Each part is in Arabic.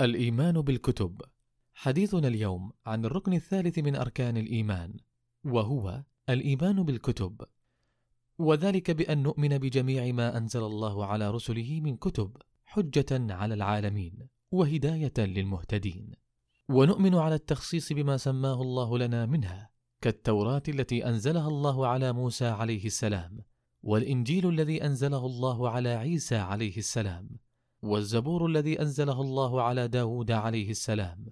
الإيمان بالكتب. حديثنا اليوم عن الركن الثالث من أركان الإيمان وهو الإيمان بالكتب. وذلك بأن نؤمن بجميع ما أنزل الله على رسله من كتب حجة على العالمين وهداية للمهتدين. ونؤمن على التخصيص بما سماه الله لنا منها كالتوراة التي أنزلها الله على موسى عليه السلام والإنجيل الذي أنزله الله على عيسى عليه السلام والزبور الذي أنزله الله على داود عليه السلام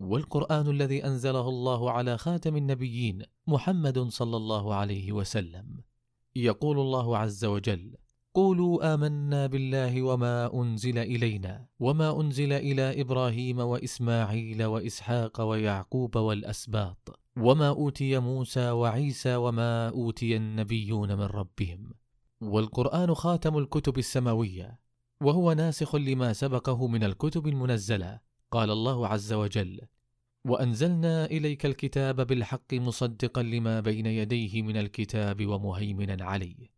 والقرآن الذي أنزله الله على خاتم النبيين محمد صلى الله عليه وسلم. يقول الله عز وجل قولوا آمنا بالله وما أنزل إلينا وما أنزل إلى إبراهيم وإسماعيل وإسحاق ويعقوب والأسباط وما أوتي موسى وعيسى وما أوتي النبيون من ربهم. والقرآن خاتم الكتب السماوية وهو ناسخ لما سبقه من الكتب المنزلة. قال الله عز وجل وأنزلنا إليك الكتاب بالحق مصدقا لما بين يديه من الكتاب ومهيمنا عليه.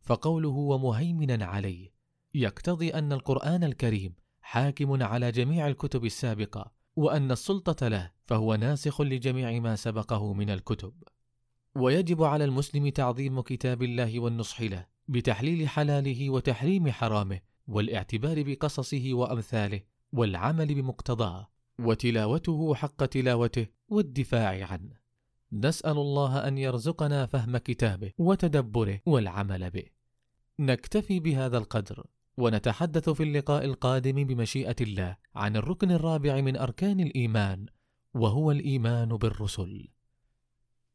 فقوله ومهيمنا عليه يقتضي أن القرآن الكريم حاكم على جميع الكتب السابقة وأن السلطة له فهو ناسخ لجميع ما سبقه من الكتب. ويجب على المسلم تعظيم كتاب الله والنصح له بتحليل حلاله وتحريم حرامه والاعتبار بقصصه وأمثاله والعمل بمقتضاه وتلاوته حق تلاوته والدفاع عنه. نسأل الله أن يرزقنا فهم كتابه وتدبره والعمل به. نكتفي بهذا القدر ونتحدث في اللقاء القادم بمشيئة الله عن الركن الرابع من أركان الإيمان وهو الإيمان بالرسل.